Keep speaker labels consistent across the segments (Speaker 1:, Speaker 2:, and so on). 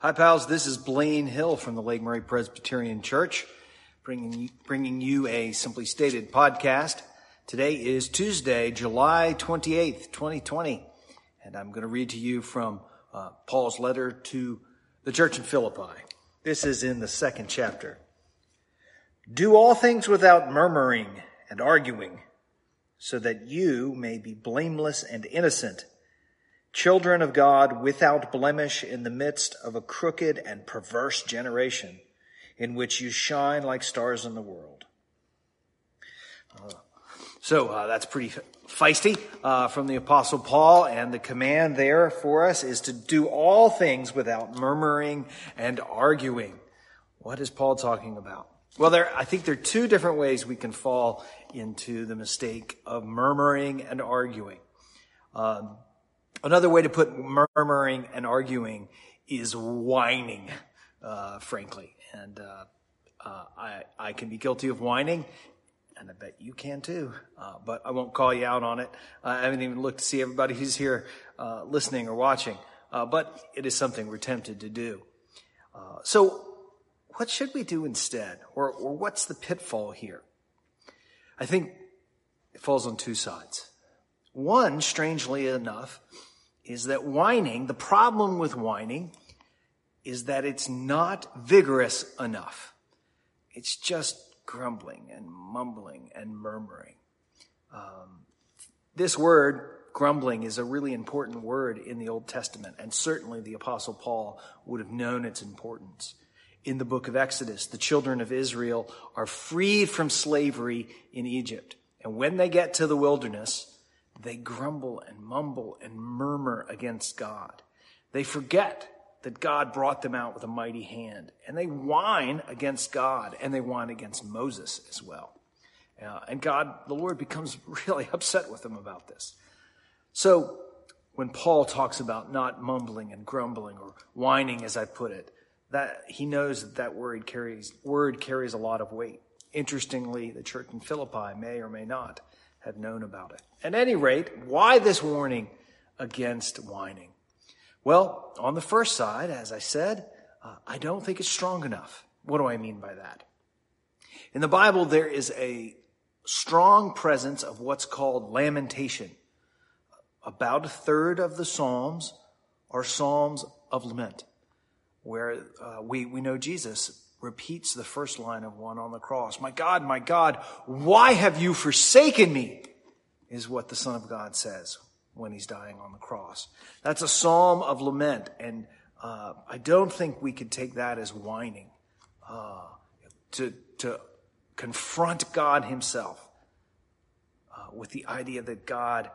Speaker 1: Hi, pals. This is Blaine Hill from the Lake Murray Presbyterian Church, bringing, bringing you a Simply Stated podcast. Today is Tuesday, July 28th, 2020, and I'm going to read to you from uh, Paul's letter to the church in Philippi. This is in the second chapter. Do all things without murmuring and arguing, so that you may be blameless and innocent children of God without blemish in the midst of a crooked and perverse generation in which you shine like stars in the world. Uh, so uh, that's pretty feisty uh, from the Apostle Paul, and the command there for us is to do all things without murmuring and arguing. What is Paul talking about? Well, there, I think there are two different ways we can fall into the mistake of murmuring and arguing. Um, Another way to put murmuring and arguing is whining, uh, frankly. And uh, uh, I, I can be guilty of whining, and I bet you can too. Uh, but I won't call you out on it. I haven't even looked to see everybody who's here uh, listening or watching. Uh, but it is something we're tempted to do. so, what should we do instead? Or, or what's the pitfall here? I think it falls on two sides. One, strangely enough, is that whining, the problem with whining is that it's not vigorous enough. It's just grumbling and mumbling and murmuring. Um, this word, grumbling, is a really important word in the Old Testament, and certainly the Apostle Paul would have known its importance. In the book of Exodus, the children of Israel are freed from slavery in Egypt. And when they get to the wilderness, they grumble and mumble and murmur against God. They forget that God brought them out with a mighty hand. And they whine against God and they whine against Moses as well. Uh, and God, the Lord, becomes really upset with them about this. So when Paul talks about not mumbling and grumbling or whining, as I put it, that he knows that that word carries, word carries a lot of weight. Interestingly, the church in Philippi may or may not have known about it. At any rate, why this warning against whining? Well, on the first side, as I said, uh, I don't think it's strong enough. What do I mean by that? In the Bible, there is a strong presence of what's called lamentation. About a third of the Psalms are Psalms of lament, where uh, we, we know Jesus repeats the first line of one on the cross. My God, my God, why have you forsaken me? Is what the Son of God says when he's dying on the cross. That's a psalm of lament, and uh, I don't think we could take that as whining. Uh, to, to confront God himself uh, with the idea that God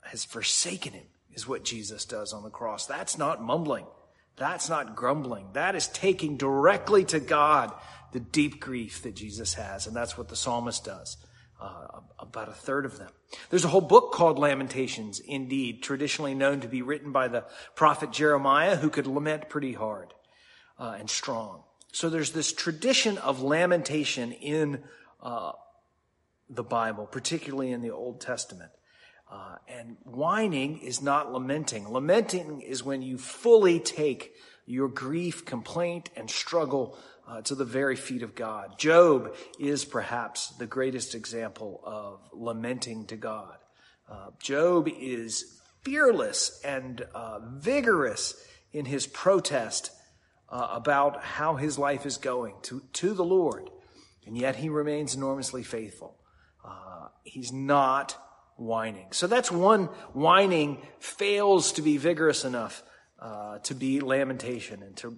Speaker 1: has forsaken him is what Jesus does on the cross. That's not mumbling. That's not grumbling. That is taking directly to God the deep grief that Jesus has. And that's what the psalmist does. Uh, about a third of them. There's a whole book called Lamentations, indeed, traditionally known to be written by the prophet Jeremiah, who could lament pretty hard uh, and strong. So there's this tradition of lamentation in uh, the Bible, particularly in the Old Testament. Uh, and whining is not lamenting. Lamenting is when you fully take your grief, complaint, and struggle uh, to the very feet of God. Job is perhaps the greatest example of lamenting to God. Uh, Job is fearless and uh, vigorous in his protest uh, about how his life is going to, to the Lord, and yet he remains enormously faithful. Uh, he's not whining. So that's one whining fails to be vigorous enough uh, to be lamentation and to,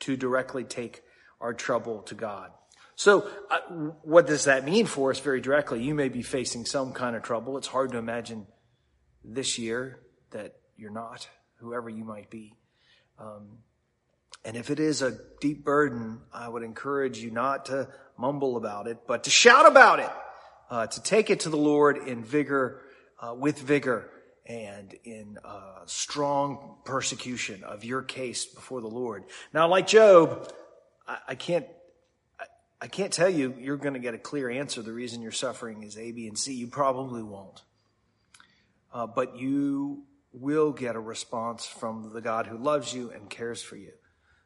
Speaker 1: to directly take our trouble to God. So, uh, what does that mean for us very directly? You may be facing some kind of trouble. It's hard to imagine this year that you're not, whoever you might be. Um, and if it is a deep burden, I would encourage you not to mumble about it, but to shout about it uh, to take it to the Lord in vigor, uh, with vigor, and in uh, strong persecution of your case before the Lord. Now, like Job, I, I can't. I, I can't tell you you're going to get a clear answer. The reason you're suffering is A, B, and C. You probably won't. Uh, but you will get a response from the God who loves you and cares for you.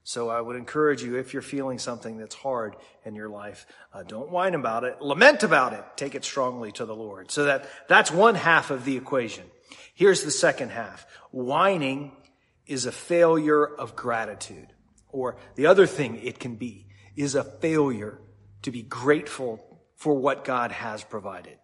Speaker 1: So I would encourage you, if you're feeling something that's hard in your life, uh, don't whine about it. Lament about it. Take it strongly to the Lord. So that, that's one half of the equation. Here's the second half. Whining is a failure of gratitude. Or the other thing it can be is a failure to be grateful for what God has provided.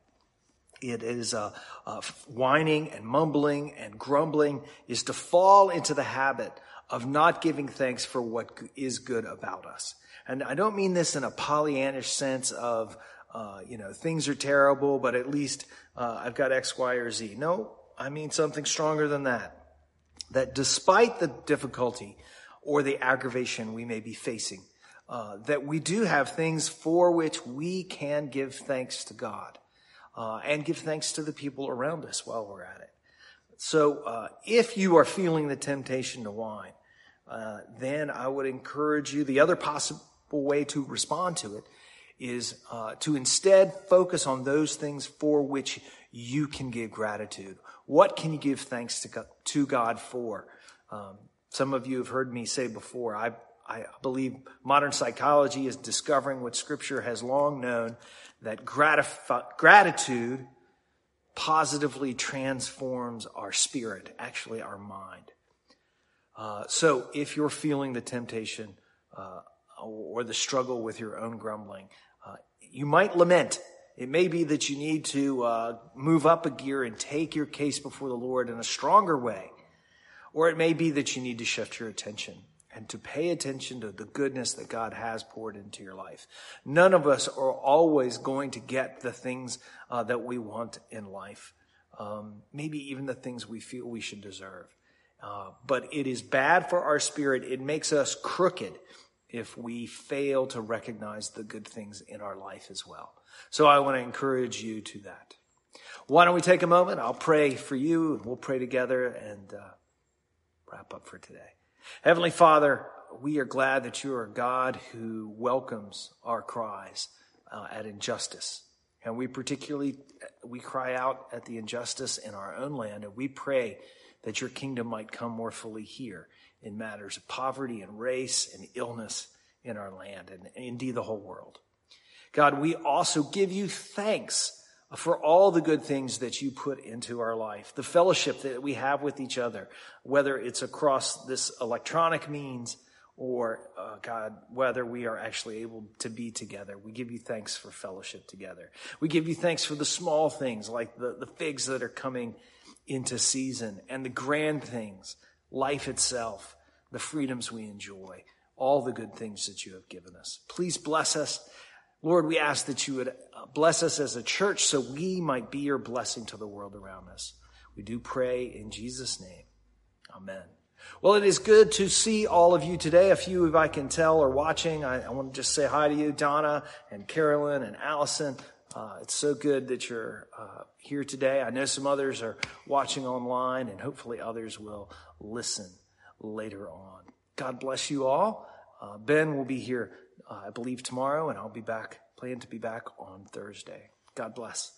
Speaker 1: It is uh, uh, whining and mumbling and grumbling is to fall into the habit of not giving thanks for what is good about us. And I don't mean this in a Pollyannish sense of, uh, you know, things are terrible, but at least uh, I've got X, Y, or Z. No, I mean something stronger than that. That despite the difficulty or the aggravation we may be facing, uh, that we do have things for which we can give thanks to God uh, and give thanks to the people around us while we're at it. So, uh, if you are feeling the temptation to whine, uh, then I would encourage you. The other possible way to respond to it is uh, to instead focus on those things for which you can give gratitude. What can you give thanks to God, to God for? Um, some of you have heard me say before, I, I believe modern psychology is discovering what Scripture has long known that gratif- gratitude positively transforms our spirit, actually our mind. Uh, so if you're feeling the temptation uh, or the struggle with your own grumbling, uh, you might lament. It may be that you need to uh, move up a gear and take your case before the Lord in a stronger way. Or it may be that you need to shift your attention and to pay attention to the goodness that God has poured into your life. None of us are always going to get the things uh, that we want in life, um, maybe even the things we feel we should deserve. Uh, but it is bad for our spirit. It makes us crooked if we fail to recognize the good things in our life as well. So I want to encourage you to that. Why don't we take a moment? I'll pray for you and we'll pray together and uh, wrap up for today. Heavenly Father, we are glad that you are a God who welcomes our cries uh, at injustice. And we particularly, we cry out at the injustice in our own land and we pray that your kingdom might come more fully here in matters of poverty and race and illness in our land and indeed the whole world. God, we also give you thanks for all the good things that you put into our life, the fellowship that we have with each other, whether it's across this electronic means or, uh, God, whether we are actually able to be together. We give you thanks for fellowship together. We give you thanks for the small things like the, the figs that are coming into season and the grand things, life itself, the freedoms we enjoy, all the good things that you have given us. Please bless us. Lord, we ask that you would uh, bless us as a church so we might be your blessing to the world around us. We do pray in Jesus' name. Amen. Well, it is good to see all of you today. A few, if I can tell, are watching. I, I want to just say hi to you, Donna and Carolyn and Allison. Uh, it's so good that you're uh, here today. I know some others are watching online, and hopefully others will listen later on. God bless you all. Uh, ben will be here, uh, I believe, tomorrow, and I'll be back, plan to be back on Thursday. God bless.